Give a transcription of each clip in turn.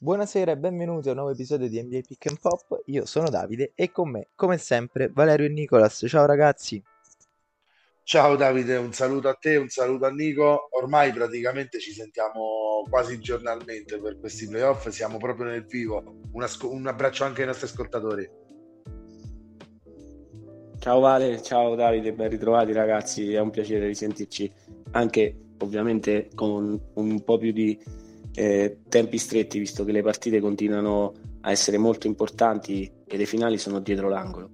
Buonasera e benvenuti a un nuovo episodio di NBA Pick and Pop. Io sono Davide e con me, come sempre, Valerio e Nicolas. Ciao ragazzi. Ciao Davide, un saluto a te, un saluto a Nico. Ormai praticamente ci sentiamo quasi giornalmente per questi playoff, siamo proprio nel vivo. Un, asco- un abbraccio anche ai nostri ascoltatori. Ciao Vale, ciao Davide, ben ritrovati ragazzi, è un piacere risentirci anche ovviamente con un po' più di eh, tempi stretti, visto che le partite continuano a essere molto importanti e le finali sono dietro l'angolo.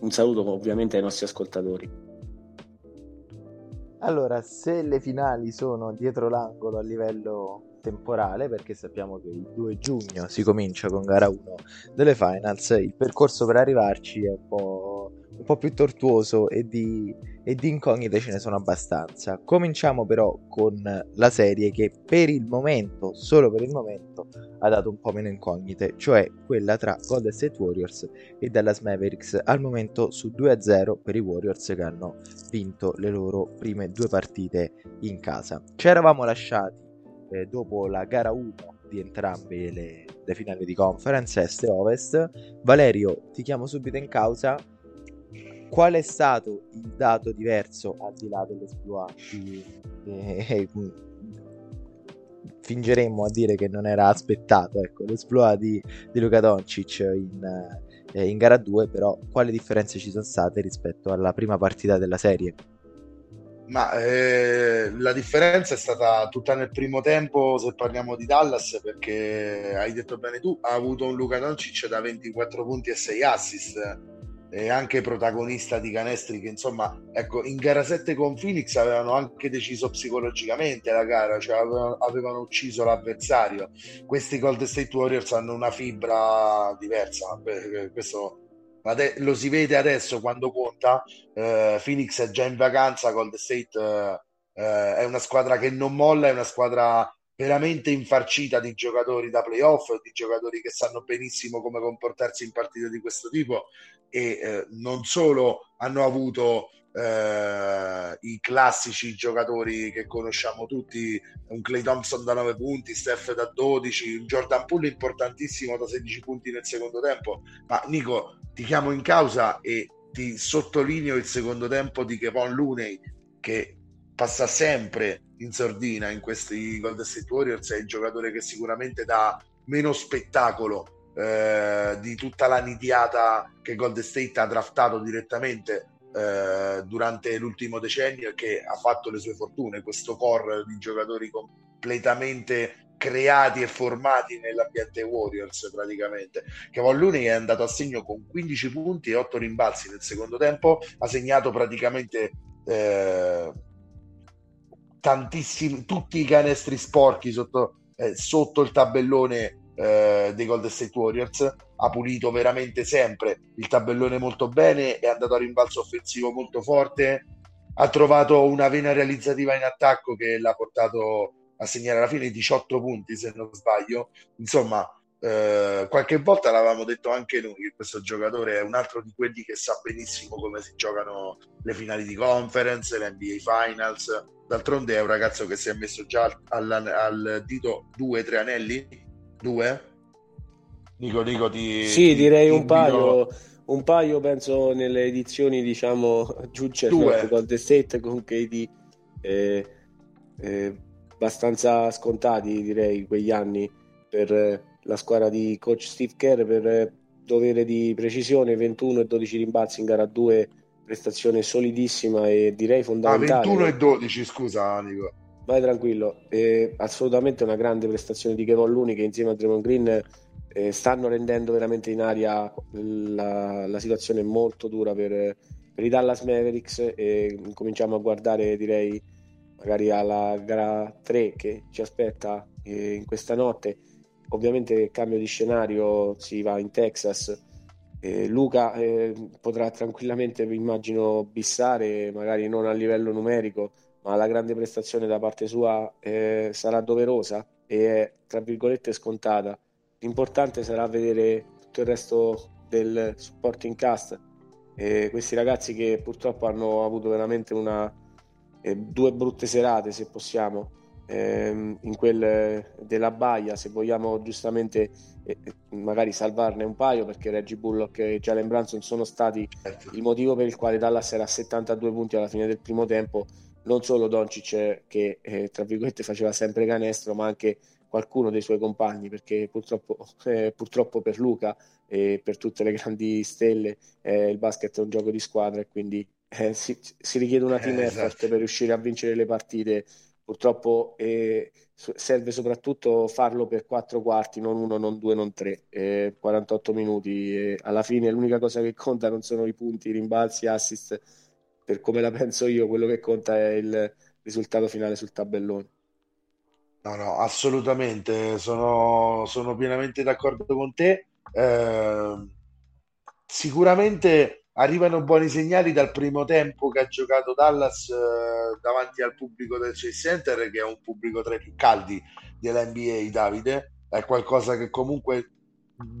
Un saluto ovviamente ai nostri ascoltatori. Allora, se le finali sono dietro l'angolo a livello temporale, perché sappiamo che il 2 giugno si comincia con gara 1 delle finals, il percorso per arrivarci è un po' un po' più tortuoso e di, e di incognite ce ne sono abbastanza. Cominciamo però con la serie che per il momento, solo per il momento, ha dato un po' meno incognite, cioè quella tra Golden State Warriors e Dallas Mavericks, al momento su 2-0 per i Warriors che hanno vinto le loro prime due partite in casa. Ci eravamo lasciati eh, dopo la gara 1 di entrambe le, le finali di conference est e ovest. Valerio, ti chiamo subito in causa qual è stato il dato diverso al di là dell'esploit di, eh, fingeremmo a dire che non era aspettato ecco, l'esploit di, di Luka Doncic in, eh, in gara 2 però quali differenze ci sono state rispetto alla prima partita della serie? Ma eh, la differenza è stata tutta nel primo tempo se parliamo di Dallas perché hai detto bene tu ha avuto un Luka Doncic da 24 punti e 6 assist e anche protagonista di canestri che insomma ecco in gara 7 con Phoenix avevano anche deciso psicologicamente la gara cioè avevano, avevano ucciso l'avversario. Questi Golden State Warriors hanno una fibra diversa questo lo si vede adesso quando conta eh, Phoenix è già in vacanza Golden State eh, eh, è una squadra che non molla è una squadra veramente infarcita di giocatori da playoff, di giocatori che sanno benissimo come comportarsi in partite di questo tipo e eh, non solo hanno avuto eh, i classici giocatori che conosciamo tutti, un Clay Thompson da 9 punti, Steph da 12, un Jordan Poole importantissimo da 16 punti nel secondo tempo, ma Nico ti chiamo in causa e ti sottolineo il secondo tempo di Kevon Looney che passa sempre in sordina in questi Golden State Warriors è il giocatore che sicuramente dà meno spettacolo eh, di tutta la nidiata che Golden State ha draftato direttamente eh, durante l'ultimo decennio e che ha fatto le sue fortune. Questo core di giocatori completamente creati e formati nell'ambiente Warriors praticamente. Che Looney è andato a segno con 15 punti e 8 rimbalzi nel secondo tempo ha segnato praticamente eh, tantissimi, tutti i canestri sporchi sotto, eh, sotto il tabellone eh, dei Golden State Warriors. Ha pulito veramente sempre il tabellone molto bene, è andato a rimbalzo offensivo molto forte, ha trovato una vena realizzativa in attacco che l'ha portato a segnare alla fine 18 punti se non sbaglio. Insomma, eh, qualche volta l'avevamo detto anche noi che questo giocatore è un altro di quelli che sa benissimo come si giocano le finali di conference, le NBA Finals, D'altronde è un ragazzo che si è messo già al, al dito due, tre anelli? Due? Nico, Nico ti... Sì, direi ti un paio, un paio penso nelle edizioni diciamo Giucce Golden State con KD eh, eh, abbastanza scontati direi quegli anni per la squadra di coach Steve Kerr per dovere di precisione 21 e 12 rimbalzi in gara 2 prestazione solidissima e direi fondamentale. Ah, 21 e 12, scusa Nico. Vai tranquillo, è assolutamente una grande prestazione di Kevin Looney che insieme a Draymond Green eh, stanno rendendo veramente in aria la, la situazione molto dura per, per, i Dallas Mavericks e cominciamo a guardare direi magari alla gara 3 che ci aspetta eh, in questa notte. Ovviamente cambio di scenario, si va in Texas eh, Luca eh, potrà tranquillamente, immagino, bissare, magari non a livello numerico, ma la grande prestazione da parte sua eh, sarà doverosa e è, tra virgolette, scontata. L'importante sarà vedere tutto il resto del supporting cast. questi ragazzi che purtroppo hanno avuto veramente una, eh, due brutte serate, se possiamo, ehm, in quel della Baia, se vogliamo giustamente eh, magari salvarne un paio, perché Reggie Bullock e Jalen Branson sono stati certo. il motivo per il quale Dallas era a 72 punti alla fine del primo tempo, non solo Doncic che eh, tra virgolette faceva sempre canestro, ma anche qualcuno dei suoi compagni, perché purtroppo, eh, purtroppo per Luca e per tutte le grandi stelle eh, il basket è un gioco di squadra e quindi eh, si, si, richiede una team effort esatto. per riuscire a vincere le partite purtroppo eh, serve soprattutto farlo per quattro quarti, non uno, non due, non tre, eh, 48 minuti. Eh, alla fine l'unica cosa che conta non sono i punti, i rimbalzi, assist. Per come la penso io, quello che conta è il risultato finale sul tabellone. No, no, assolutamente, sono, sono pienamente d'accordo con te. Eh, sicuramente arrivano buoni segnali dal primo tempo che ha giocato Dallas eh, davanti al pubblico del Chase Center, che è un pubblico tra i più caldi dell'NBA, Davide. È qualcosa che comunque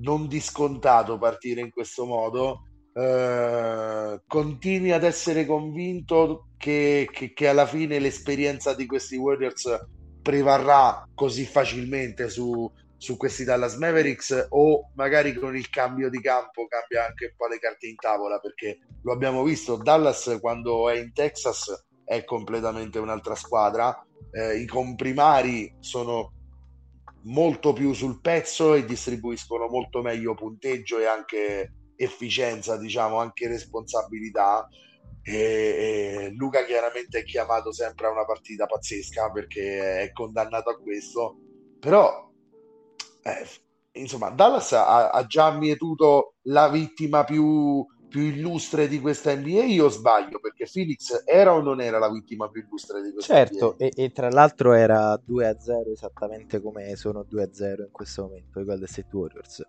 non discontato partire in questo modo. Eh, continui ad essere convinto che, che, che alla fine l'esperienza di questi Warriors prevarrà così facilmente su, su questi Dallas Mavericks o magari con il cambio di campo cambia anche un po' le carte in tavola perché lo abbiamo visto Dallas quando è in Texas è completamente un'altra squadra eh, i comprimari sono molto più sul pezzo e distribuiscono molto meglio punteggio e anche efficienza diciamo anche responsabilità. E, e Luca chiaramente è chiamato sempre a una partita pazzesca perché è condannato a questo però eh, insomma, Dallas ha, ha, già mietuto la vittima più, più illustre di questa NBA io sbaglio perché Phoenix era o non era la vittima più illustre di questa certo, NBA? Certo, e, e, tra l'altro era 2-0 esattamente come sono 2-0 in questo momento i Golden State Warriors,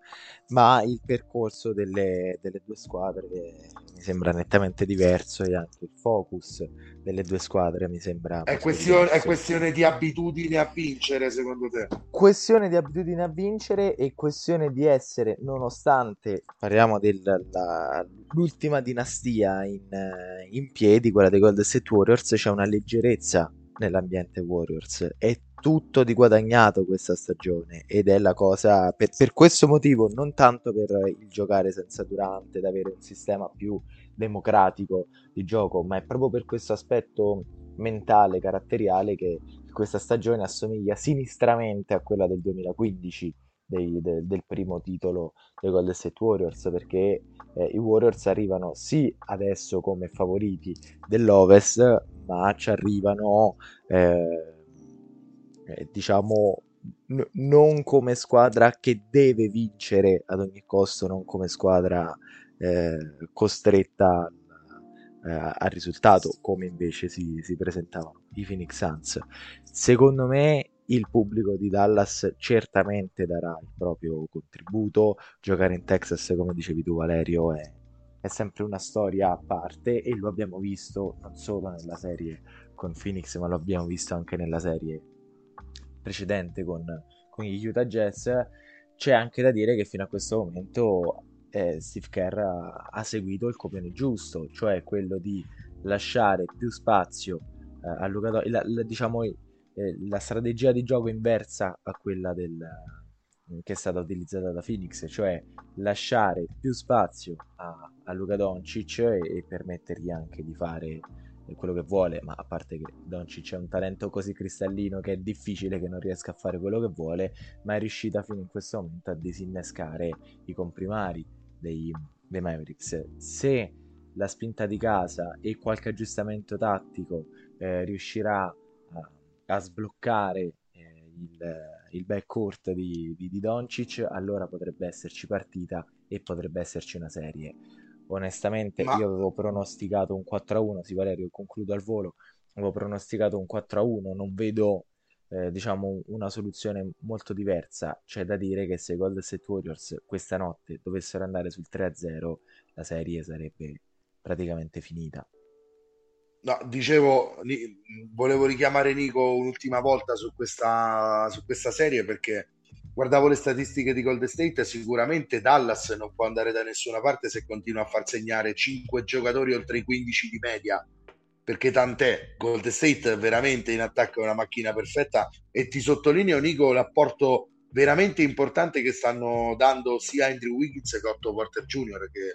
ma il percorso delle, delle due squadre mi sembra nettamente diverso e anche il focus delle due squadre mi sembra... È questione, è questione di abitudine a vincere secondo te? Questione di abitudine a vincere e questione di essere, nonostante parliamo della l'ultima dinastia in, eh, in, piedi, quella dei Golden State Warriors, c'è una leggerezza nell'ambiente Warriors. È tutto di guadagnato questa stagione ed è la cosa per, per questo motivo, non tanto per il giocare senza Durante, ed avere un sistema più democratico di gioco, ma è proprio per questo aspetto mentale, caratteriale che questa stagione assomiglia sinistramente a quella del 2015 dei, de, del primo titolo dei Golden State Warriors perché eh, i Warriors arrivano sì adesso come favoriti dell'Ovest ma ci arrivano eh, eh, diciamo n- non come squadra che deve vincere ad ogni costo non come squadra eh, costretta eh, al risultato come invece si, si presentavano i Phoenix Suns secondo me il pubblico di Dallas certamente darà il proprio contributo. Giocare in Texas, come dicevi tu, Valerio, è, è sempre una storia a parte e lo abbiamo visto non solo nella serie con Phoenix, ma lo abbiamo visto anche nella serie precedente con, con gli Utah Jazz. C'è anche da dire che fino a questo momento eh, Steve Kerr ha, ha, seguito il copione giusto, cioè quello di lasciare più spazio eh, al giocatore, diciamo eh, la strategia di gioco inversa a quella del, che è stata utilizzata da Phoenix, cioè lasciare più spazio a, a Luca Doncic e, e, permettergli anche di fare quello che vuole, ma a parte che Doncic è un talento così cristallino che è difficile che non riesca a fare quello che vuole, ma è riuscita fino in questo momento a disinnescare i comprimari dei, dei Mavericks. Se la spinta di casa e qualche aggiustamento tattico eh, riuscirà a a sbloccare eh, il, il backcourt di, di, di Doncic, allora potrebbe esserci partita e potrebbe esserci una serie. Onestamente, Ma... io avevo pronosticato un 4-1. Sì, Valerio, concludo al volo. Avevo pronosticato un 4-1. Non vedo, eh, diciamo, una soluzione molto diversa. C'è da dire che se i Golden State Warriors questa notte dovessero andare sul 3-0, la serie sarebbe praticamente finita. No, dicevo, volevo richiamare Nico un'ultima volta su questa, su questa serie perché guardavo le statistiche di Golden State, sicuramente Dallas non può andare da nessuna parte se continua a far segnare 5 giocatori oltre i 15 di media perché tant'è, Gold State veramente in attacco è una macchina perfetta e ti sottolineo Nico l'apporto veramente importante che stanno dando sia Andrew Wiggins che Otto Porter Jr. che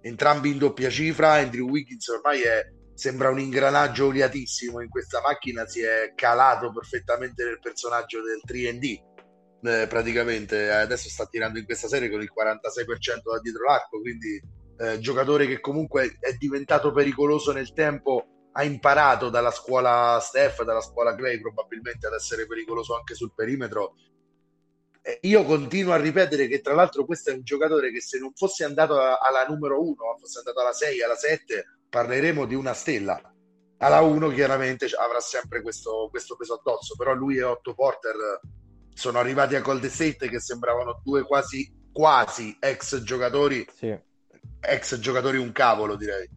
entrambi in doppia cifra, Andrew Wiggins ormai è, sembra un ingranaggio oliatissimo in questa macchina, si è calato perfettamente nel personaggio del 3D eh, praticamente adesso sta tirando in questa serie con il 46% da dietro l'arco quindi eh, giocatore che comunque è diventato pericoloso nel tempo ha imparato dalla scuola Steph dalla scuola Clay probabilmente ad essere pericoloso anche sul perimetro io continuo a ripetere che tra l'altro questo è un giocatore che se non fosse andato alla numero 1 fosse andato alla 6 alla 7 parleremo di una stella alla 1 chiaramente avrà sempre questo, questo peso addosso però lui e Otto Porter sono arrivati a Golden State che sembravano due quasi, quasi ex giocatori, sì. ex giocatori un cavolo direi.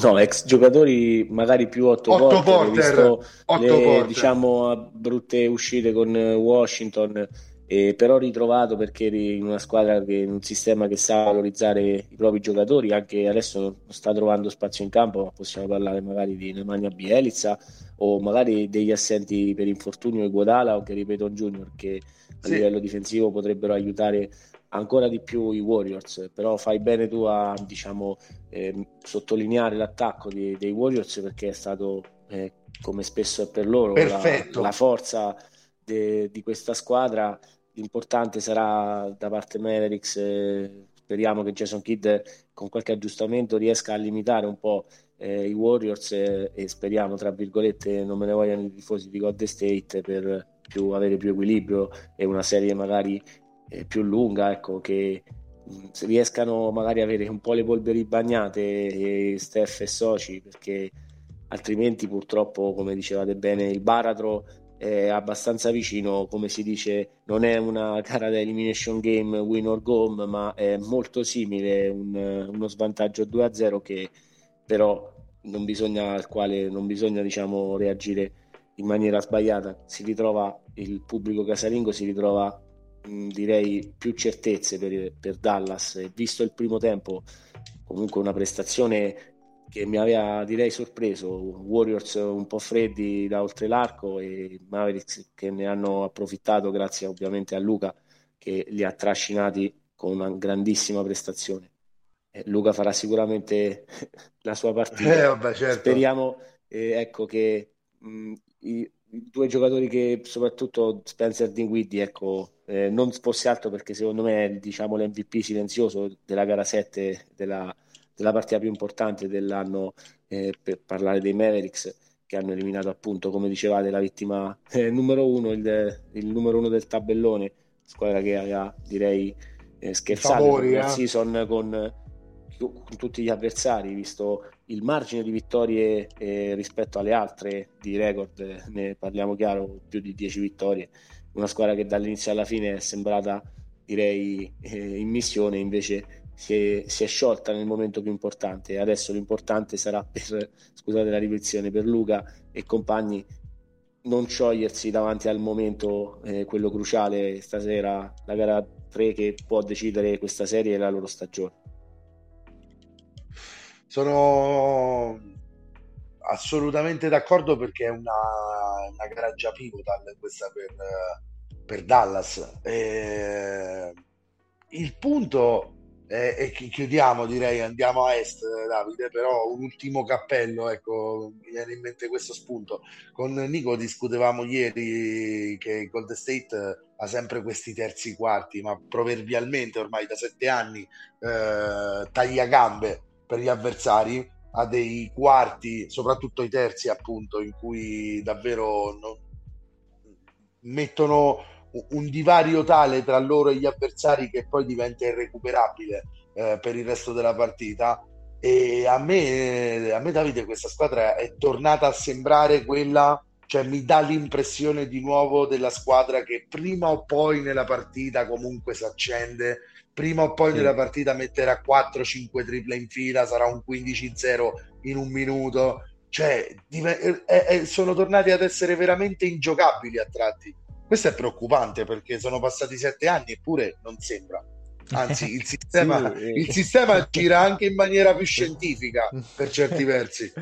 No, ex giocatori magari più Otto, Otto Porter, Porter, Otto le, Porter. diciamo brutte uscite con Washington eh, però ritrovato perché eri in una squadra che in un sistema che sa valorizzare i propri giocatori anche adesso non sta trovando spazio in campo ma possiamo parlare magari di Nemanja Bielizza o magari degli assenti per infortunio di Guadala o che ripeto Junior che a sì. livello difensivo potrebbero aiutare ancora di più i Warriors però fai bene tu a diciamo eh, sottolineare l'attacco di, dei Warriors perché è stato eh, come spesso è per loro la, la, forza de, di questa squadra. L'importante sarà da parte Mavericks eh, speriamo che Jason Kidd con qualche aggiustamento riesca a limitare un po' eh, i Warriors eh, e speriamo tra virgolette non me ne vogliano i tifosi di Golden State per più, avere più equilibrio e una serie magari eh, più lunga ecco che mm, riescano magari a avere un po' le polveri bagnate Steph e Soci perché altrimenti purtroppo come dicevate bene il baratro è abbastanza vicino, come si dice, non è una gara da elimination game win or go, ma è molto simile, un, uno svantaggio 2-0 che però non bisogna, al quale non bisogna diciamo, reagire in maniera sbagliata. Si ritrova il pubblico casalingo, si ritrova direi più certezze per, per Dallas. E visto il primo tempo, comunque una prestazione che mi aveva direi sorpreso Warriors un po' freddi da oltre l'arco e Mavericks che ne hanno approfittato grazie ovviamente a Luca che li ha trascinati con una grandissima prestazione Luca farà sicuramente la sua partita eh, vabbè, certo. speriamo eh, ecco che mh, i, due giocatori che soprattutto Spencer Dinwiddie ecco eh, non fosse altro perché secondo me è diciamo l'MVP silenzioso della gara 7 della della partita più importante dell'anno eh, per parlare dei Mavericks che hanno eliminato appunto come dicevate la vittima eh, numero uno il, il, numero uno del tabellone squadra che aveva direi eh, scherzato Favori, eh. season con, con, tutti gli avversari visto il margine di vittorie eh, rispetto alle altre di record ne parliamo chiaro più di 10 vittorie una squadra che dall'inizio alla fine è sembrata direi eh, in missione invece si è, si è, sciolta nel momento più importante. Adesso l'importante sarà per, scusate la ripetizione, per Luca e compagni non sciogliersi davanti al momento, eh, quello cruciale stasera, la gara 3 che può decidere questa serie e la loro stagione. Sono assolutamente d'accordo perché è una, una gara già pivotal questa per, per Dallas. Eh, il punto eh, e chiudiamo direi andiamo a est Davide però un ultimo cappello ecco mi viene in mente questo spunto con Nico discutevamo ieri che Gold State ha sempre questi terzi quarti ma proverbialmente ormai da sette anni eh, taglia gambe per gli avversari ha dei quarti soprattutto i terzi appunto in cui davvero non... mettono un divario tale tra loro e gli avversari che poi diventa irrecuperabile eh, per il resto della partita. E a me, a me, Davide, questa squadra è tornata a sembrare quella, cioè mi dà l'impressione di nuovo della squadra che prima o poi nella partita comunque si accende, prima o poi sì. nella partita metterà 4-5 triple in fila, sarà un 15-0 in un minuto. Cioè, è, è, sono tornati ad essere veramente ingiocabili a tratti questo è preoccupante perché sono passati sette anni eppure non sembra. Anzi, il sistema, sì, il sistema gira anche in maniera più scientifica per certi versi.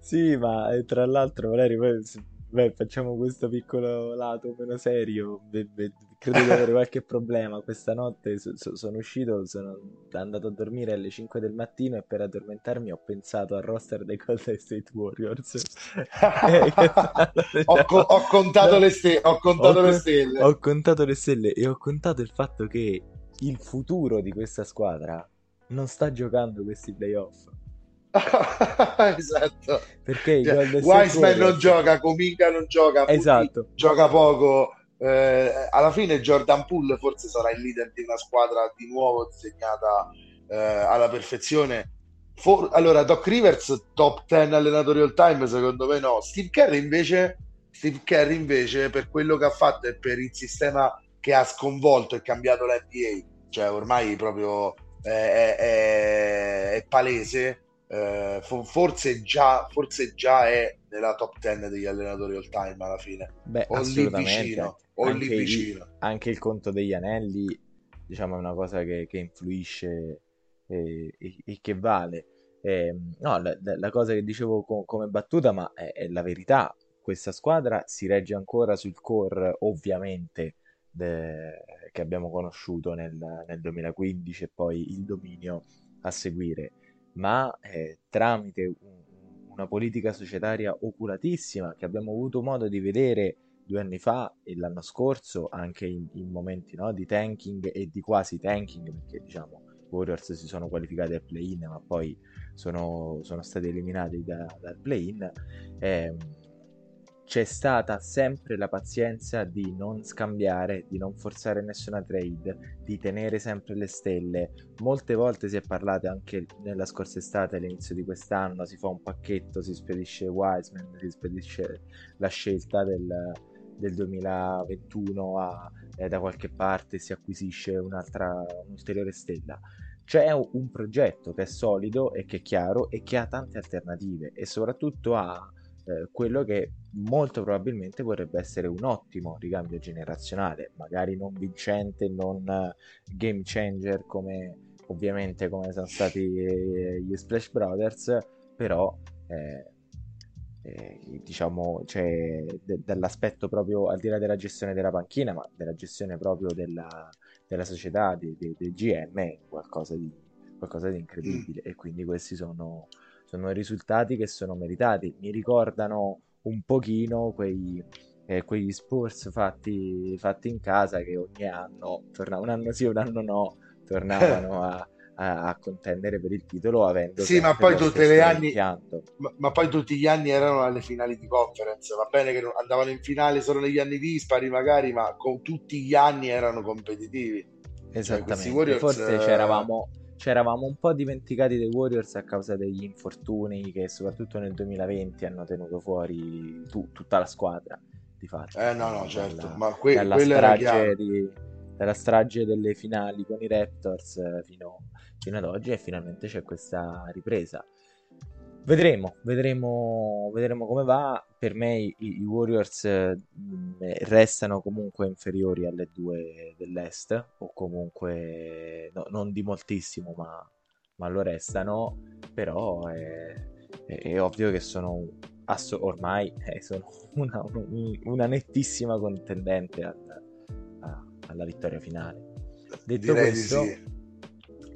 Sì, ma eh, tra l'altro, Valerio, beh, facciamo questo piccolo lato meno serio. Credo di avere qualche problema. Questa notte so, so, sono uscito, sono andato a dormire alle 5 del mattino e per addormentarmi ho pensato al roster dei Golden State Warriors. ho, co- ho, contato, le, ste- ho contato ho, le stelle. Ho contato le stelle e ho contato il fatto che il futuro di questa squadra non sta giocando questi playoff. esatto. Perché cioè, Wiseman non gioca, Cominga non gioca, esatto. gioca poco. Eh, alla fine Jordan Poole forse sarà il leader di una squadra di nuovo disegnata eh, alla perfezione. For- allora, Doc Rivers, top 10 allenatori all time, secondo me no. Steve Kerr invece, Steve Kerr invece per quello che ha fatto e per il sistema che ha sconvolto e cambiato la NBA, cioè ormai proprio è, è, è palese eh, forse, già, forse già è nella top 10 degli allenatori all time alla fine. Beh, o lì vicino. O anche, lì vicino. Il, anche il conto degli anelli, diciamo, è una cosa che, che influisce e, e, e, che vale. Eh, no, la, la, cosa che dicevo co- come battuta, ma è, è, la verità. Questa squadra si regge ancora sul core, ovviamente, de- che abbiamo conosciuto nel, nel 2015 e poi il dominio a seguire ma eh, tramite un, una politica societaria oculatissima che abbiamo avuto modo di vedere due anni fa e l'anno scorso anche in, in momenti no, di tanking e di quasi tanking perché diciamo Warriors si sono qualificati al play-in ma poi sono, sono stati eliminati da, dal play-in eh, c'è stata sempre la pazienza di non scambiare, di non forzare nessuna trade, di tenere sempre le stelle. Molte volte si è parlato anche nella scorsa estate, all'inizio di quest'anno, si fa un pacchetto, si spedisce Wiseman, si spedisce la scelta del, del 2021 a, eh, da qualche parte, si acquisisce un'altra, un'ulteriore stella. C'è un progetto che è solido e che è chiaro e che ha tante alternative e soprattutto ha eh, quello che molto probabilmente potrebbe essere un ottimo ricambio generazionale, magari non vincente, non uh, game changer come ovviamente come sono stati eh, gli Splash Brothers, però eh, eh, diciamo c'è de- dall'aspetto proprio al di là della gestione della panchina, ma della gestione proprio della, della società, del GM, qualcosa di, qualcosa di incredibile. E quindi questi sono sono risultati che sono meritati. Mi ricordano un pochino quei, eh, quegli Spurs fatti, fatti, in casa che ogni anno, tornavano un anno sì, un anno no, tornavano a, a, a contendere per il titolo avendo sì, ma poi tutti gli anni ma, ma, poi tutti gli anni erano alle finali di conference va bene che andavano in finale solo negli anni dispari magari ma con tutti gli anni erano competitivi. Cioè, esattamente. Cioè, forse c'eravamo ci eravamo un po' dimenticati dei Warriors a causa degli infortuni che soprattutto nel 2020 hanno tenuto fuori tu, tutta la squadra di fatto. Eh no, no, certo, dalla, ma que- dalla, strage di, dalla strage delle finali con i Raptors fino, fino ad oggi e finalmente c'è questa ripresa. Vedremo, vedremo, vedremo come va. Per me i, i Warriors mm, restano comunque inferiori alle due dell'Est, o comunque no, non di moltissimo, ma, ma, lo restano. Però è, è, è ovvio che sono ass- ormai eh, sono una, una, nettissima contendente al, a, alla vittoria finale. Detto questo, sì.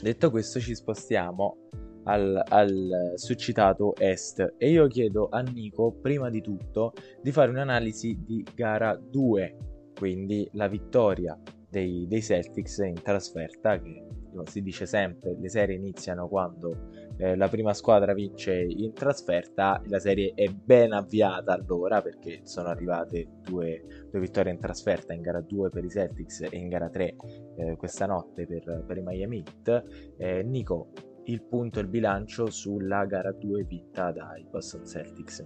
detto questo, ci spostiamo al, al succitato Est. E io chiedo a Nico prima di tutto di fare un'analisi di gara 2 quindi la vittoria dei, dei Celtics in trasferta che si dice sempre le serie iniziano quando eh, la prima squadra vince in trasferta la serie è ben avviata allora perché sono arrivate due, due vittorie in trasferta in gara 2 per i Celtics e in gara 3 eh, questa notte per, per i Miami Heat. Eh, Nico il punto e il bilancio sulla gara 2 vinta dai Boston Celtics.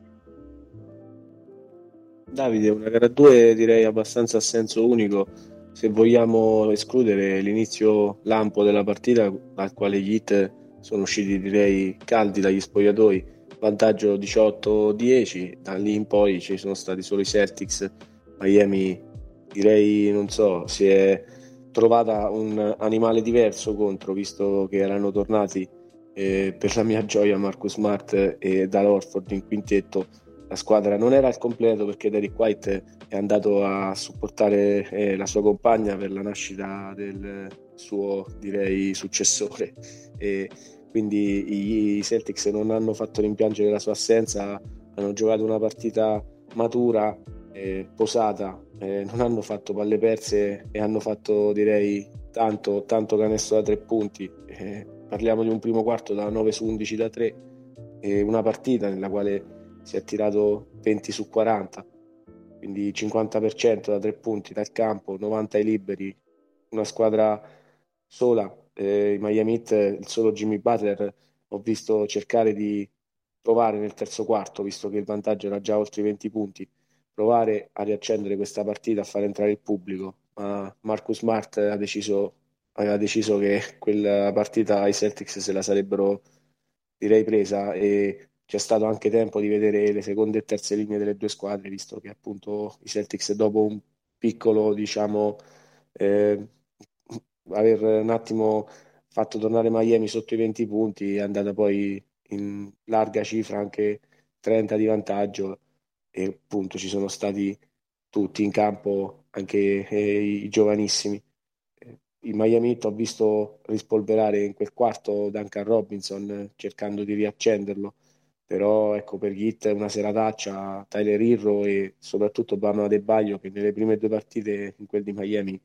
Davide, una gara 2 direi abbastanza a senso unico. Se vogliamo escludere l'inizio lampo della partita, al quale gli hit sono usciti direi caldi dagli spogliatoi, vantaggio 18-10, da lì in poi ci sono stati solo i Celtics, Miami direi, non so, si è trovata un animale diverso contro, visto che erano tornati eh, per la mia gioia Marcus Smart e Dal Orford in quintetto. La squadra non era al completo perché Derek White è andato a supportare eh, la sua compagna per la nascita del suo, direi, successore. E quindi i Celtics non hanno fatto rimpiangere la sua assenza, hanno giocato una partita matura, eh, posata, eh, non hanno fatto palle perse e hanno fatto direi tanto, tanto canestro da tre punti. Eh, parliamo di un primo quarto da 9 su 11 da 3 e una partita nella quale si è tirato 20 su 40, quindi 50% da tre punti dal campo, 90 ai liberi, una squadra sola, eh, i Miami Heat, il solo Jimmy Butler ho visto cercare di provare nel terzo quarto, visto che il vantaggio era già oltre i 20 punti, provare a riaccendere questa partita, a far entrare il pubblico, ma Marcus Smart ha deciso, aveva deciso che quella partita ai Celtics se la sarebbero direi presa e c'è stato anche tempo di vedere le seconde e terze linee delle due squadre, visto che appunto i Celtics dopo un piccolo, diciamo, eh, aver un attimo fatto tornare Miami sotto i 20 punti, è andata poi in larga cifra anche 30 di vantaggio e appunto ci sono stati tutti in campo, anche eh, i giovanissimi. Il Miami ho visto rispolverare in quel quarto Duncan Robinson eh, cercando di riaccenderlo, però ecco per è una serataccia, Tyler Irro e soprattutto Bama De Baglio che nelle prime due partite in quel di Miami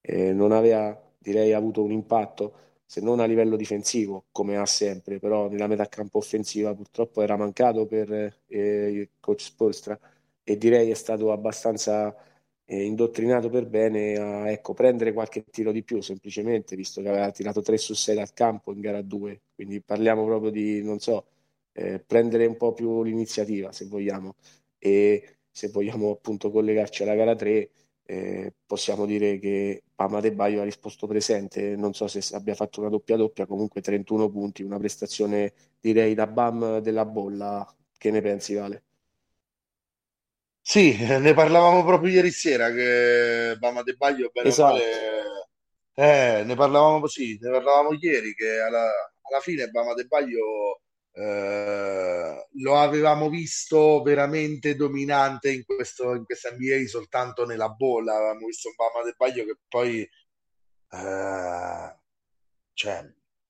eh, non aveva direi avuto un impatto se non a livello difensivo, come ha sempre, però nella metà campo offensiva purtroppo era mancato per eh, il coach Spolstra e direi è stato abbastanza eh, indottrinato per bene a ecco, prendere qualche tiro di più, semplicemente, visto che aveva tirato 3 su 6 dal campo in gara 2, quindi parliamo proprio di, non so, eh, prendere un po' più l'iniziativa, se vogliamo, e se vogliamo appunto collegarci alla gara 3, eh, possiamo dire che Pama De Baio ha risposto presente, non so se abbia fatto una doppia doppia, comunque 31 punti, una prestazione direi da BAM della bolla. Che ne pensi, Vale? Sì, ne parlavamo proprio ieri sera che Bama De Baglio bene esatto. male, eh, ne parlavamo sì, ne parlavamo ieri che alla, alla fine Bama De Baglio eh, lo avevamo visto veramente dominante in questo in questa NBA soltanto nella bolla, avevamo visto un Bama De Baglio che poi eh, cioè,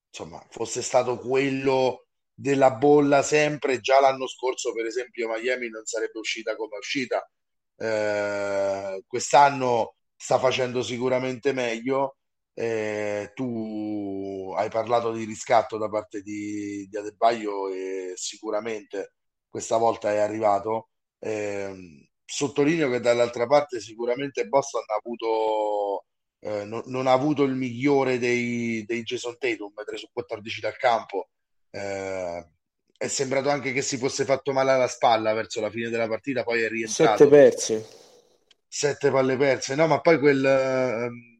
insomma, fosse stato quello della bolla sempre, già l'anno scorso per esempio Miami non sarebbe uscita come uscita. Eh, quest'anno sta facendo sicuramente meglio. Eh, tu hai parlato di riscatto da parte di, di Adebaio e sicuramente questa volta è arrivato. Eh, sottolineo che dall'altra parte sicuramente Boston ha avuto, eh, non, non, ha avuto il migliore dei, dei Jason Tatum, 3 su 14 dal campo, eh, è sembrato anche che si fosse fatto male alla spalla verso la fine della partita, poi è rientrato. Sette perse. Sette palle perse, no, ma poi quel... Ehm,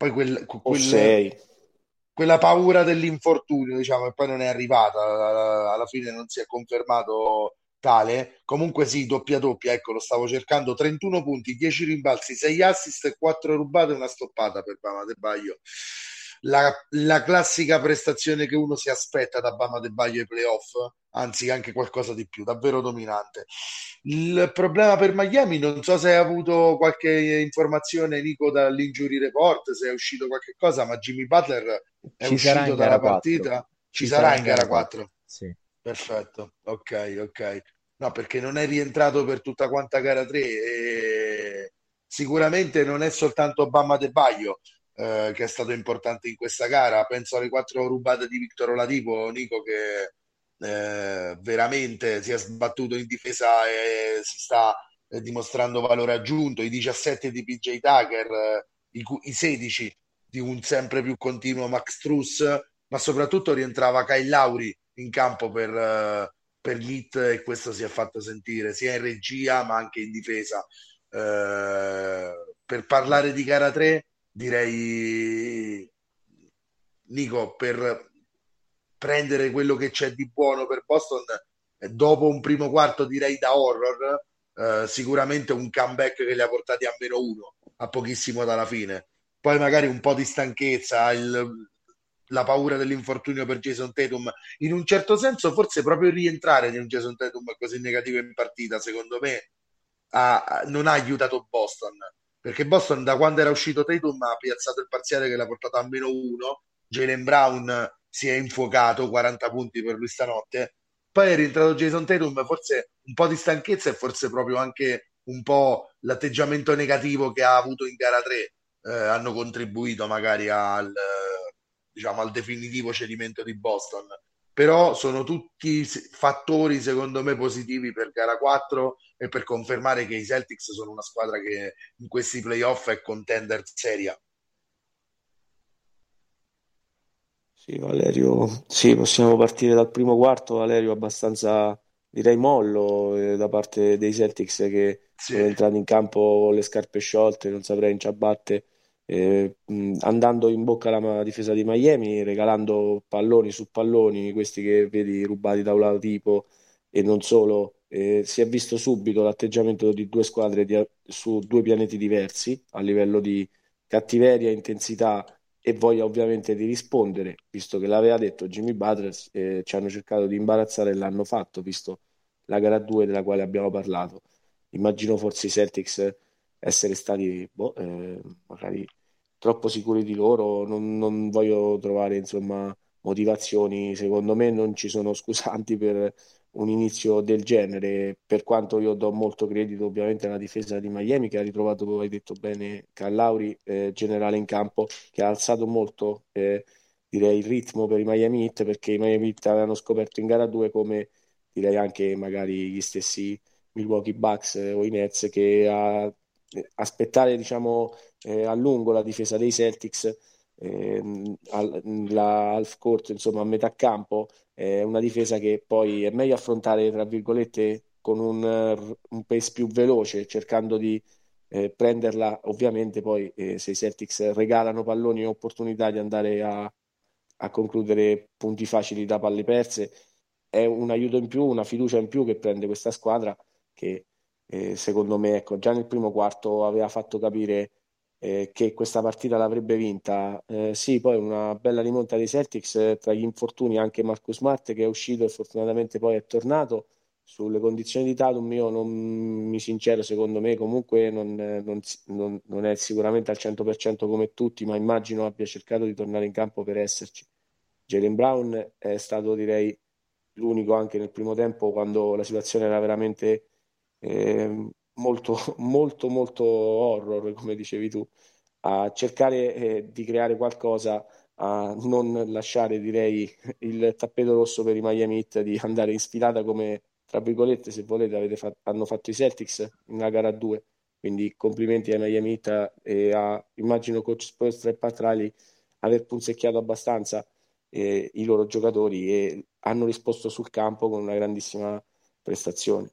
poi quel, quel sei. quella paura dell'infortunio, diciamo, e poi non è arrivata, alla fine non si è confermato tale. Comunque sì, doppia doppia, ecco, lo stavo cercando, 31 punti, 10 rimbalzi, 6 assist, 4 rubate e una stoppata per Bama De Baio la, la, classica prestazione che uno si aspetta da Bama De Baglio ai playoff, anzi anche qualcosa di più, davvero dominante. Il problema per Miami, non so se hai avuto qualche informazione Nico dall'injury report, se è uscito qualche cosa, ma Jimmy Butler è Ci uscito dalla partita. Ci, Ci sarà, sarà in gara 4. 4. Sì. Perfetto, ok, ok. No, perché non è rientrato per tutta quanta gara 3 e sicuramente non è soltanto Bama De Baglio eh, che è stato importante in questa gara. Penso alle quattro rubate di Victor Oladipo, Nico, che eh, veramente si è sbattuto in difesa e si sta eh, dimostrando valore aggiunto. I 17 di PJ Tucker, i, i 16 di un sempre più continuo Max Truss, ma soprattutto rientrava Kyle Lauri in campo per, uh, per l'Hit e questo si è fatto sentire sia in regia ma anche in difesa. Uh, per parlare di gara 3 direi Nico per prendere quello che c'è di buono per Boston dopo un primo quarto direi da horror eh, sicuramente un comeback che li ha portati a meno uno a pochissimo dalla fine. Poi magari un po' di stanchezza, il, la paura dell'infortunio per Jason Tatum, in un certo senso forse proprio rientrare di un Jason Tatum così negativo in partita, secondo me ha, non ha aiutato Boston, perché Boston da quando era uscito Tatum ha piazzato il parziale che l'ha portato a meno uno, Jalen Brown si è infuocato, 40 punti per lui stanotte, poi è rientrato Jason Tatum, forse un po' di stanchezza e forse proprio anche un po' l'atteggiamento negativo che ha avuto in gara 3 eh, hanno contribuito magari al, diciamo, al definitivo cedimento di Boston. Però sono tutti fattori, secondo me, positivi per gara 4 e per confermare che i Celtics sono una squadra che in questi playoff è contender seria. Sì, Valerio, sì, possiamo partire dal primo quarto, Valerio, abbastanza direi mollo eh, da parte dei Celtics che sì. sono entrati in campo con le scarpe sciolte, non saprei in ciabatte eh, andando in bocca alla difesa di Miami, regalando palloni su palloni, questi che vedi rubati da un lato tipo e non solo. Eh, si è visto subito l'atteggiamento di due squadre di, su due pianeti diversi a livello di cattiveria, intensità e voglia ovviamente di rispondere, visto che l'aveva detto Jimmy Butler, eh, ci hanno cercato di imbarazzare e l'hanno fatto, visto la gara 2 della quale abbiamo parlato. Immagino forse i Celtics essere stati boh, eh, magari troppo sicuri di loro, non, non voglio trovare insomma motivazioni, secondo me non ci sono scusanti per un inizio del genere, per quanto io do molto credito ovviamente alla difesa di Miami che ha ritrovato, come hai detto bene, Callauri, eh, generale in campo, che ha alzato molto eh, direi il ritmo per i Miami Heat perché i Miami Heat avevano scoperto in gara 2 come direi anche magari gli stessi Milwaukee Bucks eh, o i Nets che a, aspettare diciamo eh, a lungo la difesa dei Celtics, eh, la half court, insomma a metà campo, è una difesa che poi è meglio affrontare, tra virgolette, con un, un pace più veloce, cercando di eh, prenderla, ovviamente poi eh, se i Celtics regalano palloni e opportunità di andare a, a concludere punti facili da palle perse, è un aiuto in più, una fiducia in più che prende questa squadra che eh, secondo me ecco, già nel primo quarto aveva fatto capire eh, che questa partita l'avrebbe vinta. Eh, sì, poi una bella rimonta dei Celtics eh, tra gli infortuni anche Marcus Smart che è uscito e fortunatamente poi è tornato. Sulle condizioni di Tatum io non mi sincero, secondo me comunque non, non, non, non è sicuramente al 100% come tutti, ma immagino abbia cercato di tornare in campo per esserci. Jalen Brown è stato direi l'unico anche nel primo tempo quando la situazione era veramente eh, molto, molto, molto horror, come dicevi tu, a cercare eh, di creare qualcosa, a non lasciare, direi, il tappeto rosso per i Miami Heat di andare in sfilata come, tra virgolette, se volete, fatto, hanno fatto i Celtics in una gara 2. Quindi complimenti ai Miami Heat e a, immagino, coach Spolstra e Patrali aver punzecchiato abbastanza eh, i loro giocatori e hanno risposto sul campo con una grandissima prestazione.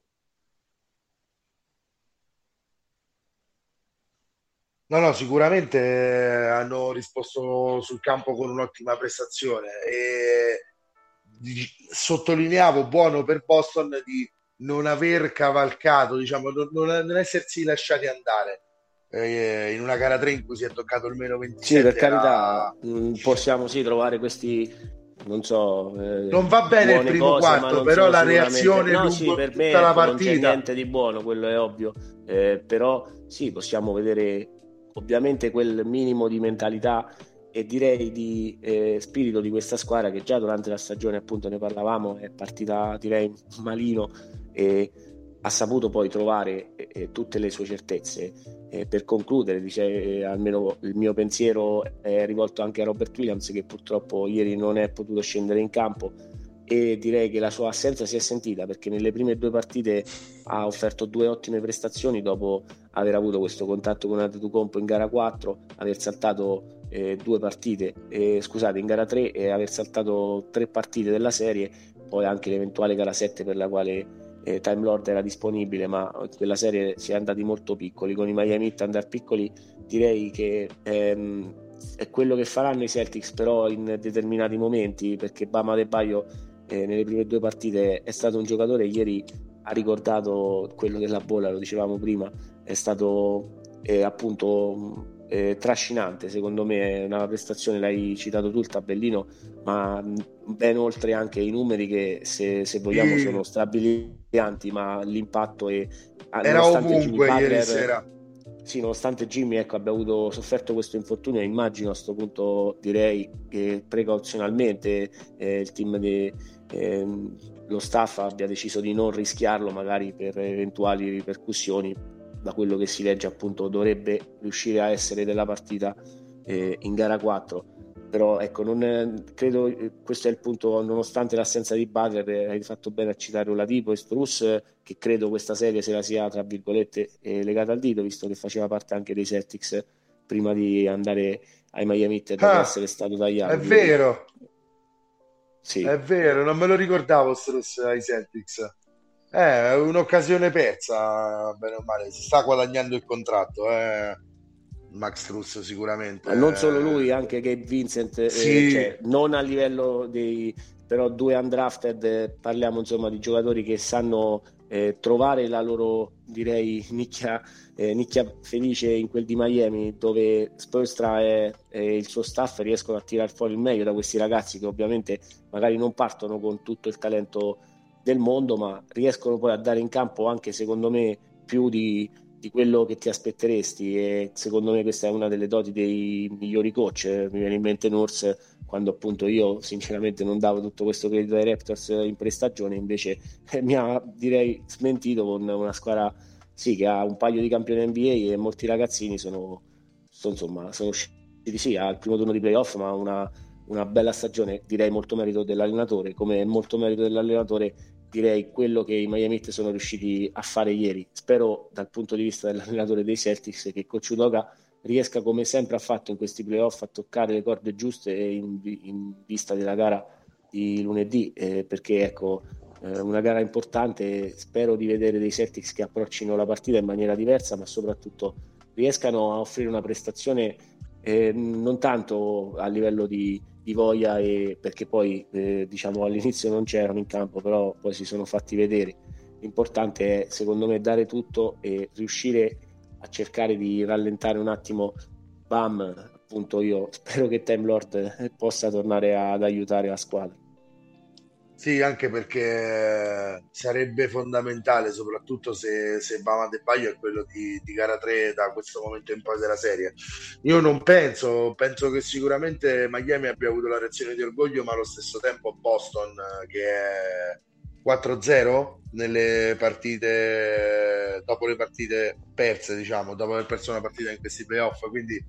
No, no, sicuramente eh, hanno risposto sul campo con un'ottima prestazione e sottolineavo buono per Boston di non aver cavalcato, diciamo, non, non essersi lasciati andare. Eh, in una gara 3 in cui si è toccato almeno 27 sì per carità mm, possiamo sì trovare questi non so eh, non va bene il primo cose, quarto però la reazione no, sì, per me la partita non c'è niente di buono quello è ovvio eh, però sì possiamo vedere ovviamente quel minimo di mentalità e direi di eh, spirito di questa squadra che già durante la stagione appunto ne parlavamo è partita direi malino e ha saputo poi trovare eh, tutte le sue certezze. Eh, per concludere dice, eh, almeno il mio pensiero è rivolto anche a Robert Williams che purtroppo ieri non è potuto scendere in campo e direi che la sua assenza si è sentita perché nelle prime due partite ha offerto due ottime prestazioni dopo aver avuto questo contatto con Antetokounmpo in gara 4, aver saltato eh, due partite, eh, scusate, in gara 3 e aver saltato tre partite della serie, poi anche l'eventuale gara 7 per la quale eh, Time Lord era disponibile, ma quella serie si è andati molto piccoli, con i Miami Heat andare piccoli direi che ehm, è quello che faranno i Celtics però in determinati momenti perché Bama De Baio eh, nelle prime due partite è stato un giocatore ieri ha ricordato quello della bolla lo dicevamo prima è stato eh, appunto eh, trascinante, secondo me una prestazione, l'hai citato tu il tabellino, ma ben oltre anche i numeri che se, se vogliamo sono strabilianti, ma l'impatto è... Era ovunque Butler, ieri sera. Sì, nonostante Jimmy ecco, abbia avuto, sofferto questo infortunio, immagino a questo punto direi che precauzionalmente eh, il team di, eh, lo staff abbia deciso di non rischiarlo magari per eventuali ripercussioni da quello che si legge appunto dovrebbe riuscire a essere della partita eh, in gara 4 però ecco non credo eh, questo è il punto nonostante l'assenza di Butler eh, hai fatto bene a citare Oladipo e Struss che credo questa serie se la sia tra virgolette eh, legata al dito visto che faceva parte anche dei Celtics prima di andare ai Miami Heat ah, essere stato tagliato è vero sì. è vero non me lo ricordavo Struss ai Celtics è un'occasione persa, bene o male. Si sta guadagnando il contratto, eh. Max Russo sicuramente. Ma non solo lui, anche Gabe Vincent, eh, sì. eh, cioè, non a livello dei però due undrafted, eh, parliamo insomma di giocatori che sanno eh, trovare la loro, direi, nicchia, eh, nicchia, felice in quel di Miami, dove Spurstra e, e, il suo staff riescono a tirare fuori il meglio da questi ragazzi che ovviamente magari non partono con tutto il talento del mondo, ma riescono poi a dare in campo anche secondo me più di, di quello che ti aspetteresti e secondo me questa è una delle doti dei migliori coach. Mi viene in mente Nurse quando appunto io sinceramente non davo tutto questo credito ai Raptors in prestagione, invece eh, mi ha direi smentito con una squadra sì, che ha un paio di campioni NBA e molti ragazzini sono, sono, insomma, sono usciti sì al primo turno di playoff, ma una, una bella stagione, direi molto merito dell'allenatore, come molto merito dell'allenatore direi quello che i Miami Heat sono riusciti a fare ieri. Spero dal punto di vista dell'allenatore dei Celtics che Coach Udoka riesca come sempre ha fatto in questi playoff a toccare le corde giuste in, in vista della gara di lunedì eh, perché ecco eh, una gara importante spero di vedere dei Celtics che approccino la partita in maniera diversa ma soprattutto riescano a offrire una prestazione eh, non tanto a livello di, di voglia e perché poi eh, diciamo all'inizio non c'erano in campo però poi si sono fatti vedere. L'importante è secondo me dare tutto e riuscire a cercare di rallentare un attimo Bam. Appunto io spero che Time Lord possa tornare ad aiutare la squadra sì, anche perché sarebbe fondamentale, soprattutto se, se Bama De Baio è quello di, di, gara 3 da questo momento in poi della serie. Io non penso, penso che sicuramente Miami abbia avuto la reazione di orgoglio, ma allo stesso tempo Boston, che è 4-0 nelle partite, dopo le partite perse, diciamo, dopo aver perso una partita in questi playoff, quindi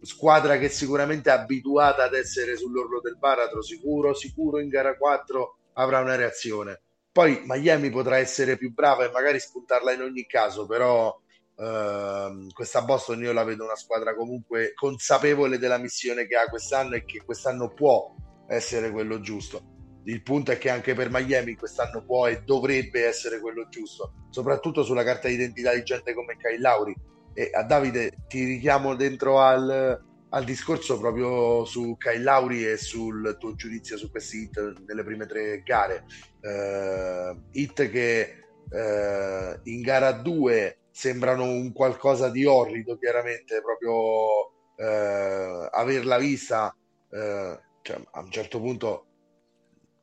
squadra che sicuramente è abituata ad essere sull'orlo del baratro, sicuro, sicuro in gara 4 avrà una reazione. Poi Miami potrà essere più brava e magari spuntarla in ogni caso, però ehm, questa Boston io la vedo una squadra comunque consapevole della missione che ha quest'anno e che quest'anno può essere quello giusto. Il punto è che anche per Miami quest'anno può e dovrebbe essere quello giusto, soprattutto sulla carta d'identità di gente come Kyle Lauri. E a Davide ti richiamo dentro al, al discorso proprio su Kyle Lauri e sul tuo giudizio su questi hit nelle prime tre gare. Uh, hit che uh, in gara 2 sembrano un qualcosa di orrido, chiaramente, proprio uh, averla vista cioè, a un certo punto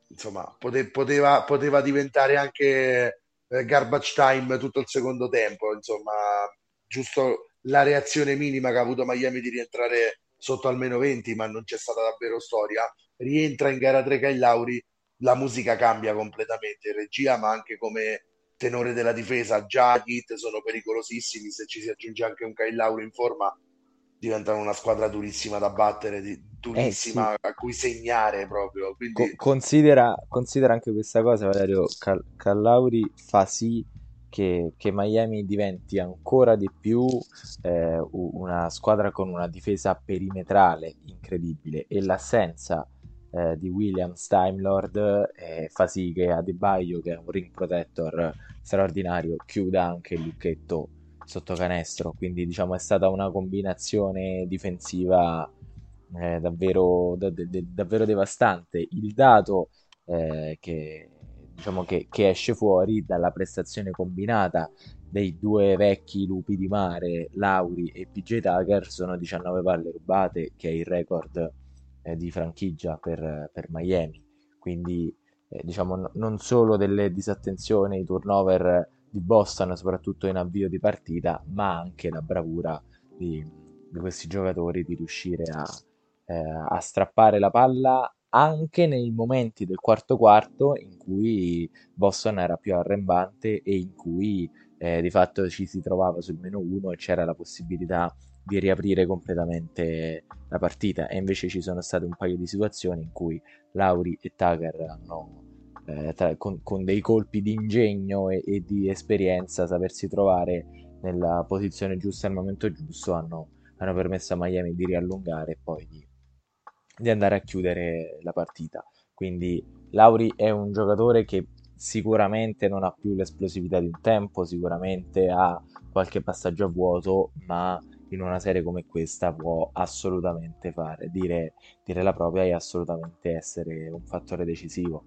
insomma pote- poteva, poteva diventare anche garbage time tutto il secondo tempo insomma giusto la reazione minima che ha avuto Miami di rientrare sotto almeno 20, ma non c'è stata davvero storia. Rientra in gara 3 Kyle Lauri, la musica cambia completamente, regia, ma anche come tenore della difesa. Già gli hit sono pericolosissimi, se ci si aggiunge anche un Kyle Lauri in forma, diventano una squadra durissima da battere, durissima eh sì. a cui segnare proprio. Quindi... Co- considera, considera, anche questa cosa, Valerio. Cal- Callauri fa sì che, che Miami diventi ancora di più eh, una squadra con una difesa perimetrale incredibile e l'assenza eh, di Williams Time Lord eh, fa sì che Adebayo, che è un ring protector straordinario, chiuda anche il lucchetto sotto canestro. Quindi, diciamo, è stata una combinazione difensiva eh, davvero, da, de, davvero devastante. Il dato eh, che diciamo che, che, esce fuori dalla prestazione combinata dei due vecchi lupi di mare, Lauri e PJ Tucker, sono 19 palle rubate, che è il record eh, di franchigia per, per Miami. Quindi, eh, diciamo, n- non solo delle disattenzioni, i turnover di Boston, soprattutto in avvio di partita, ma anche la bravura di, di questi giocatori di riuscire a, eh, a strappare la palla anche nei momenti del quarto quarto in cui Boston era più arrembante e in cui eh, di fatto ci si trovava sul meno uno e c'era la possibilità di riaprire completamente la partita. E invece ci sono state un paio di situazioni in cui Lauri e Tucker hanno eh, tra, con, con, dei colpi di ingegno e, e, di esperienza sapersi trovare nella posizione giusta al momento giusto hanno, hanno permesso a Miami di riallungare e poi di, di andare a chiudere la partita quindi Lauri è un giocatore che sicuramente non ha più l'esplosività di un tempo, sicuramente ha qualche passaggio a vuoto, ma in una serie come questa può assolutamente fare, dire, dire la propria e assolutamente essere un fattore decisivo.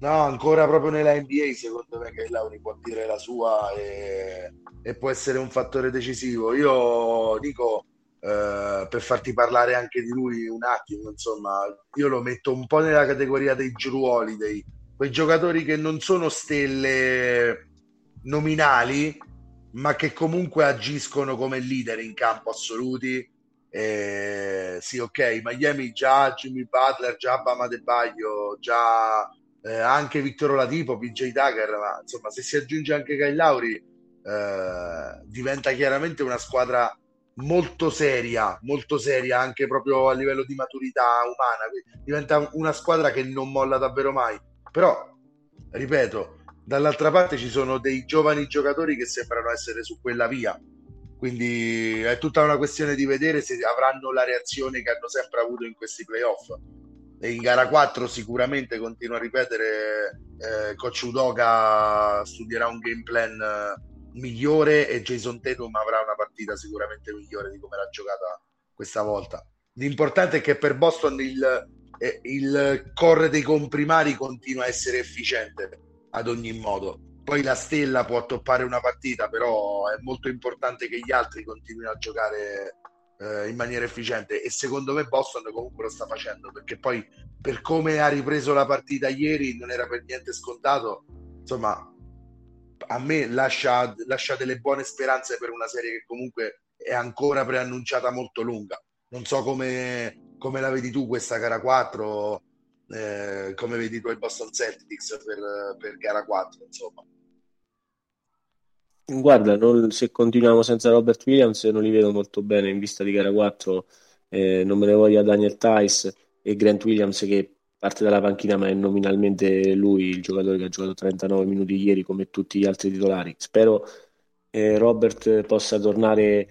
No, ancora proprio nella NBA secondo me che Lauri può dire la sua e, e può essere un fattore decisivo. Io dico, eh, per farti parlare anche di lui un attimo, insomma, io lo metto un po' nella categoria dei giruoli, dei, quei giocatori che non sono stelle nominali, ma che comunque agiscono come leader in campo assoluti. Eh, sì, ok, Miami già Jimmy Butler, già Bama De Baglio, già eh, anche Vittorio Latipo, PJ Tucker, ma insomma, se si aggiunge anche Kyle Lauri, eh, diventa chiaramente una squadra molto seria, molto seria anche proprio a livello di maturità umana. Diventa una squadra che non molla davvero mai. Però, ripeto, dall'altra parte ci sono dei giovani giocatori che sembrano essere su quella via. Quindi è tutta una questione di vedere se avranno la reazione che hanno sempre avuto in questi playoff. E in gara 4 sicuramente continuo a ripetere, eh, Coach Udoka studierà un game plan eh, migliore e Jason Tatum avrà una partita sicuramente migliore di come l'ha giocata questa volta. L'importante è che per Boston il, eh, il core dei comprimari continua a essere efficiente ad ogni modo. Poi la stella può toppare una partita, però è molto importante che gli altri continuino a giocare eh, in maniera efficiente e secondo me Boston comunque lo sta facendo perché poi per come ha ripreso la partita ieri non era per niente scontato. Insomma, a me lascia, lascia delle buone speranze per una serie che comunque è ancora preannunciata molto lunga. Non so come, come la vedi tu questa gara 4, eh, come vedi tu il Boston Celtics per, per gara 4, insomma. Guarda, non, se continuiamo senza Robert Williams non li vedo molto bene in vista di gara 4, eh, non me ne voglia Daniel Tice e Grant Williams che parte dalla panchina ma è nominalmente lui il giocatore che ha giocato 39 minuti ieri come tutti gli altri titolari. Spero eh, Robert possa tornare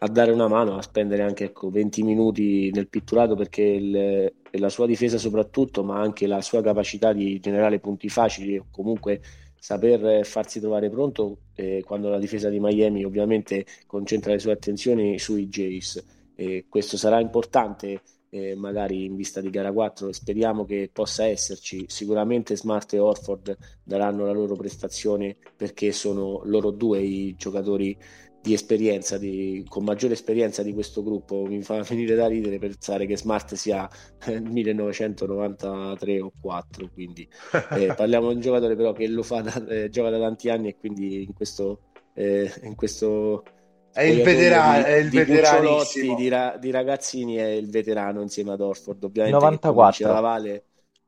a dare una mano, a spendere anche ecco, 20 minuti nel pitturato perché il, la sua difesa soprattutto, ma anche la sua capacità di generare punti facili o comunque saper farsi trovare pronto eh, quando la difesa di Miami ovviamente concentra le sue attenzioni sui Jays. Eh, questo sarà importante eh, magari in vista di gara 4 speriamo che possa esserci. Sicuramente Smart e Orford daranno la loro prestazione perché sono loro due i giocatori di esperienza, di, con maggiore esperienza di questo gruppo, mi fa venire da ridere pensare che Smart sia nel 1993 o 4, quindi eh, parliamo di un giocatore però che lo fa da, eh, gioca da tanti anni e quindi in questo, eh, in questo è il veterano, di, è il di veteranissimo. Di, di, ragazzini è il veterano insieme ad Orford, ovviamente 94. Vale,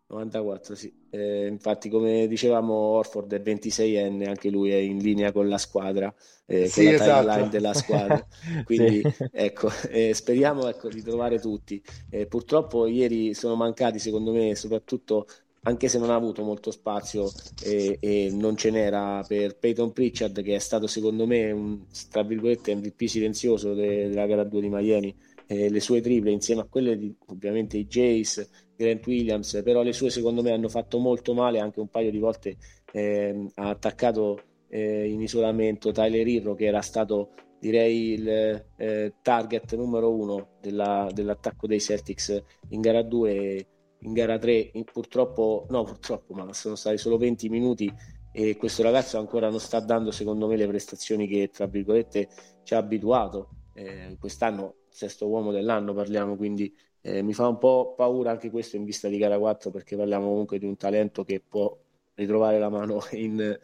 94, sì. Eh, infatti, come dicevamo, Orford è 26enne, anche lui è in linea con la squadra, eh, sì, con la esatto. timeline della squadra. Quindi, sì. ecco, eh, speriamo ecco, di trovare tutti. Eh, purtroppo, ieri sono mancati, secondo me, soprattutto anche se non ha avuto molto spazio e, e, non ce n'era per Peyton Pritchard, che è stato secondo me un tra virgolette MVP silenzioso de, della gara 2 di Miami. Eh, le sue triple insieme a quelle di ovviamente i Jace, Grant Williams, però le sue secondo me hanno fatto molto male, anche un paio di volte eh, ha attaccato eh, in isolamento Tyler Irro che era stato direi il eh, target numero uno della, dell'attacco dei Celtics in gara 2 in gara 3 in, purtroppo no purtroppo ma sono stati solo 20 minuti e questo ragazzo ancora non sta dando secondo me le prestazioni che tra virgolette ci ha abituato. Eh, quest'anno sesto uomo dell'anno parliamo quindi eh, mi fa un po' paura anche questo in vista di gara 4 perché parliamo comunque di un talento che può ritrovare la mano in,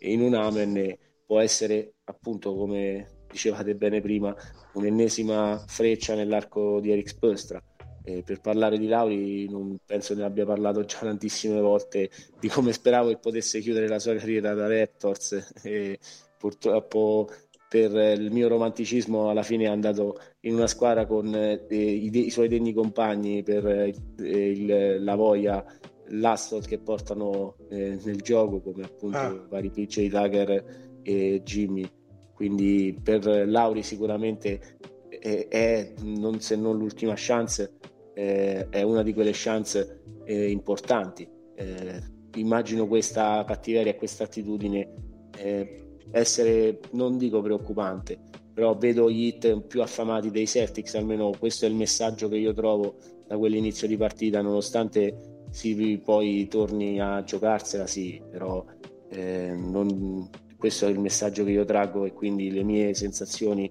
in un Amen e può essere appunto come dicevate bene prima un'ennesima freccia nell'arco di Eric Spöstra eh, per parlare di Lauri non penso ne abbia parlato già tantissime volte di come speravo che potesse chiudere la sua carriera da Raptors e purtroppo per il mio romanticismo alla fine è andato in una squadra con eh, i, i, suoi degni compagni per eh, il, la voglia l'asset che portano eh, nel gioco come appunto ah. vari PJ Tucker e Jimmy quindi per Lauri sicuramente è, è non se non l'ultima chance eh, è una di quelle chance eh, importanti. Eh, immagino questa cattiveria questa attitudine eh, essere, non dico preoccupante, però vedo gli hit più affamati dei Celtics, almeno questo è il messaggio che io trovo da quell'inizio di partita, nonostante si poi torni a giocarsela, sì, però eh, non, questo è il messaggio che io traggo e quindi le mie sensazioni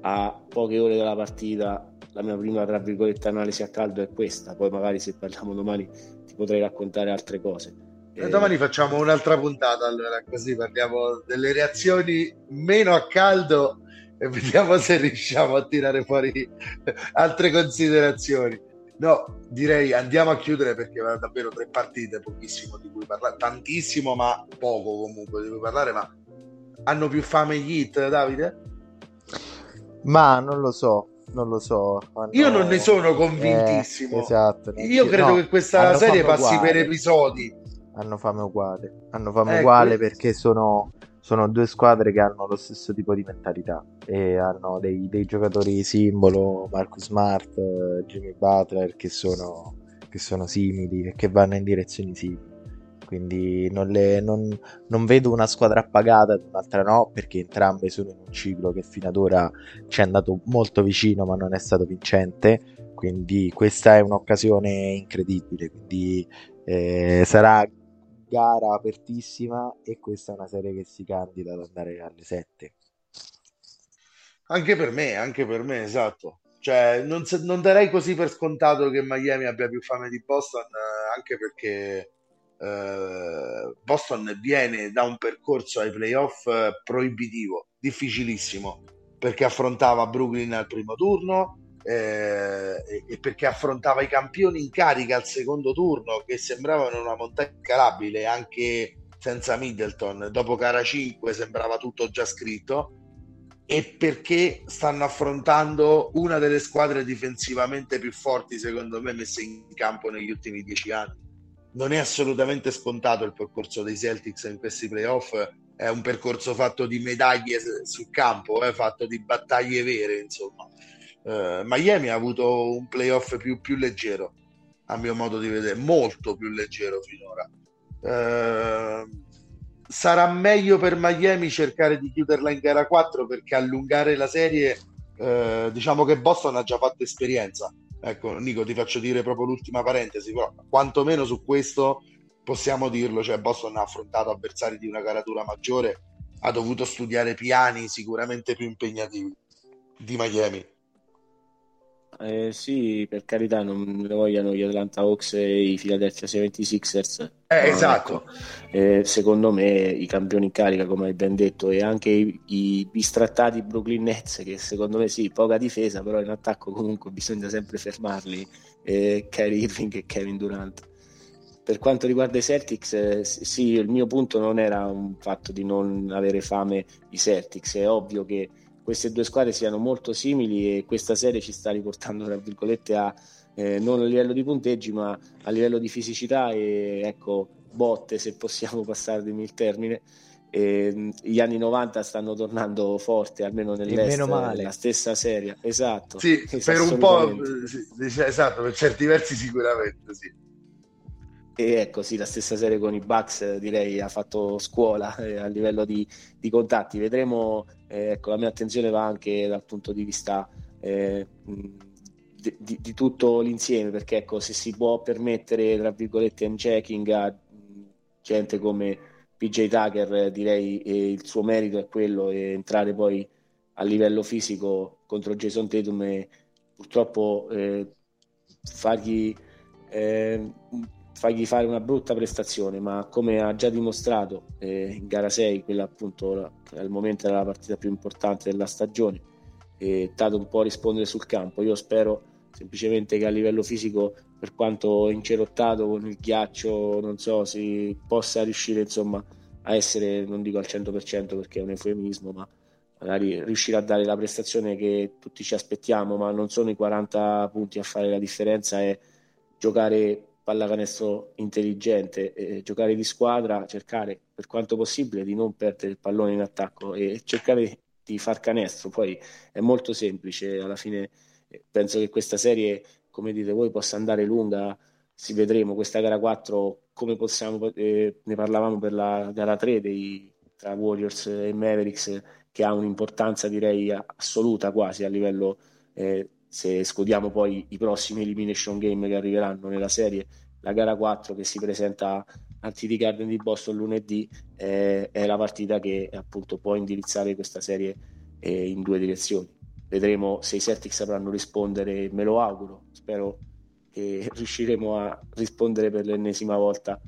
a poche ore dalla partita la mia prima tra virgolette analisi a caldo è questa poi magari se parliamo domani ti potrei raccontare altre cose. E eh, domani facciamo un'altra puntata allora così parliamo delle reazioni meno a caldo e vediamo se riusciamo a tirare fuori altre considerazioni. No direi andiamo a chiudere perché davvero tre partite pochissimo di cui parlare tantissimo ma poco comunque di cui parlare ma hanno più fame gli hit Davide? ma non lo so non lo so. Hanno... Io non ne sono convintissimo. Eh, esatto. Io credo no, che questa serie passi uguale. per episodi. Hanno fame uguale. Hanno fame ecco. uguale perché sono, sono, due squadre che hanno lo stesso tipo di mentalità e hanno dei, dei giocatori simbolo, Marcus Smart, Jimmy Butler, che sono, che sono simili e che vanno in direzioni simili quindi non, le, non, non, vedo una squadra appagata e un'altra no, perché entrambe sono in un ciclo che fino ad ora ci è andato molto vicino, ma non è stato vincente. Quindi questa è un'occasione incredibile. Quindi eh, sarà gara apertissima e questa è una serie che si candida ad andare alle 7. Anche per me, anche per me, esatto. Cioè, non, non darei così per scontato che Miami abbia più fame di Boston, eh, anche perché eh, Boston viene da un percorso ai playoff eh, proibitivo, difficilissimo, perché affrontava Brooklyn al primo turno eh, e perché affrontava i campioni in carica al secondo turno che sembravano una montagna scalabile anche senza Middleton. Dopo gara 5 sembrava tutto già scritto e perché stanno affrontando una delle squadre difensivamente più forti, secondo me, messe in campo negli ultimi dieci anni non è assolutamente scontato il percorso dei Celtics in questi playoff, è un percorso fatto di medaglie sul campo, è fatto di battaglie vere, insomma. Uh, Miami ha avuto un playoff più, più, leggero, a mio modo di vedere, molto più leggero finora. Uh, sarà meglio per Miami cercare di chiuderla in gara 4 perché allungare la serie, uh, diciamo che Boston ha già fatto esperienza Ecco, Nico, ti faccio dire proprio l'ultima parentesi, però quantomeno su questo possiamo dirlo, cioè Boston ha affrontato avversari di una caratura maggiore, ha dovuto studiare piani sicuramente più impegnativi di Miami. Eh, sì, per carità, non ne vogliano gli Atlanta Hawks e i Philadelphia 76ers. Eh, no, esatto. Ecco. Eh, secondo me i campioni in carica, come hai ben detto, e anche i, i bistrattati Brooklyn Nets, che secondo me sì, poca difesa, però in attacco comunque bisogna sempre fermarli, eh, Kyrie Irving e Kevin Durant. Per quanto riguarda i Celtics, eh, sì, il mio punto non era un fatto di non avere fame i Celtics, è ovvio che queste due squadre siano molto simili e questa serie ci sta riportando, tra virgolette, a eh, non a livello di punteggi, ma a livello di fisicità e ecco, botte, se possiamo passarmi il termine. E, gli anni 90 stanno tornando forti, almeno nell'est, la stessa serie. Esatto. Sì, per un po', sì, esatto, per certi versi sicuramente, sì. E ecco, sì, la stessa serie con i Bucks direi ha fatto scuola eh, a livello di, di contatti. Vedremo, eh, ecco, la mia attenzione va anche dal punto di vista eh, di, di, di, tutto l'insieme, perché ecco, se si può permettere, tra virgolette, un checking a gente come PJ Tucker direi il suo merito è quello e entrare poi a livello fisico contro Jason Tatum e purtroppo eh, fargli, eh, fargli, fare una brutta prestazione, ma come ha già dimostrato eh, in gara 6, quella appunto al momento era la partita più importante della stagione, e Tatum può rispondere sul campo. Io spero semplicemente che a livello fisico, per quanto incerottato con il ghiaccio, non so, si possa riuscire insomma a essere, non dico al 100% perché è un eufemismo, ma magari riuscire a dare la prestazione che tutti ci aspettiamo, ma non sono i 40 punti a fare la differenza, è giocare pallacanestro intelligente, eh, giocare di squadra, cercare per quanto possibile di non perdere il pallone in attacco e cercare di far canestro. Poi è molto semplice, alla fine eh, penso che questa serie, come dite voi, possa andare lunga, si vedremo questa gara 4 come possiamo, eh, ne parlavamo per la gara 3 dei, tra Warriors e Mavericks che ha un'importanza direi assoluta quasi a livello eh, se escludiamo poi i prossimi elimination game che arriveranno nella serie la gara 4 che si presenta al TD Garden di Boston lunedì eh, è la partita che appunto può indirizzare questa serie eh, in due direzioni. Vedremo se i Celtics sapranno rispondere me lo auguro. Spero che riusciremo a rispondere per l'ennesima volta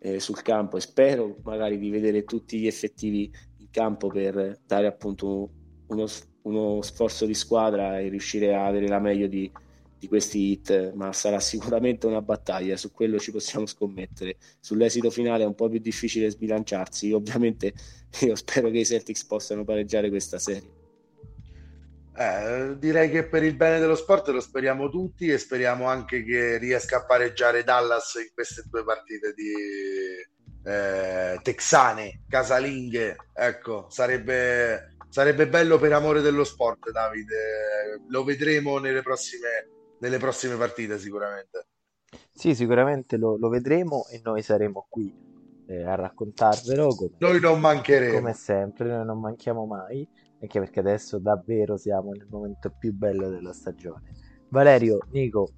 eh, sul campo e spero magari di vedere tutti gli effettivi campo per dare appunto uno, uno sforzo di squadra e riuscire a avere la meglio di, di questi hit, ma sarà sicuramente una battaglia, su quello ci possiamo scommettere. Sull'esito finale è un po' più difficile sbilanciarsi, ovviamente io spero che i Celtics possano pareggiare questa serie. Eh, direi che per il bene dello sport lo speriamo tutti e speriamo anche che riesca a pareggiare Dallas in queste due partite di, eh, texane, casalinghe, ecco, sarebbe, sarebbe bello per amore dello sport, Davide. Lo vedremo nelle prossime, nelle prossime partite sicuramente. Sì, sicuramente lo, lo vedremo e noi saremo qui eh, a raccontarvelo. Come, noi non mancheremo. Come sempre, noi non manchiamo mai, anche perché adesso davvero siamo nel momento più bello della stagione. Valerio, Nico,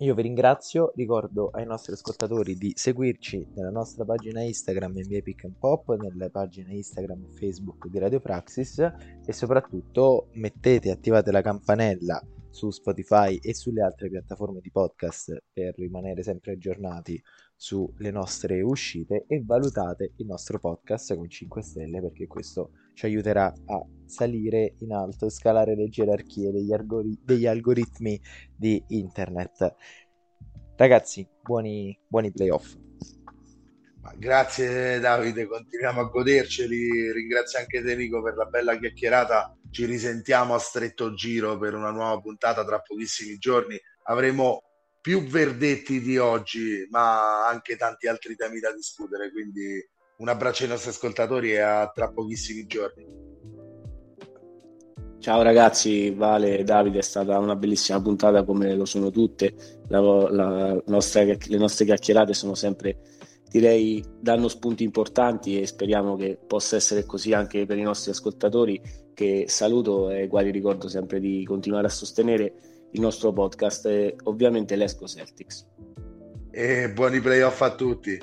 io vi ringrazio, ricordo ai nostri ascoltatori di seguirci nella nostra pagina Instagram NBA Pick and Pop, nelle pagine Instagram e Facebook di Radio Praxis e soprattutto mettete attivate la campanella su Spotify e sulle altre piattaforme di podcast per rimanere sempre aggiornati sulle nostre uscite e valutate il nostro podcast con 5 stelle perché questo ci aiuterà a salire in alto e scalare le gerarchie degli, algori- degli algoritmi di internet. Ragazzi, buoni, buoni playoff. Grazie Davide, continuiamo a goderceli. Ringrazio anche Enrico per la bella chiacchierata. Ci risentiamo a stretto giro per una nuova puntata tra pochissimi giorni. Avremo più verdetti di oggi, ma anche tanti altri temi da discutere. Quindi un abbraccio ai nostri ascoltatori e a tra pochissimi giorni. Ciao ragazzi, Vale Davide, è stata una bellissima puntata come lo sono tutte. La, la nostra, le nostre chiacchierate sono sempre, direi, danno spunti importanti e speriamo che possa essere così anche per i nostri ascoltatori che saluto e quali ricordo sempre di continuare a sostenere il nostro podcast e ovviamente l'Esco Celtics. E buoni playoff a tutti.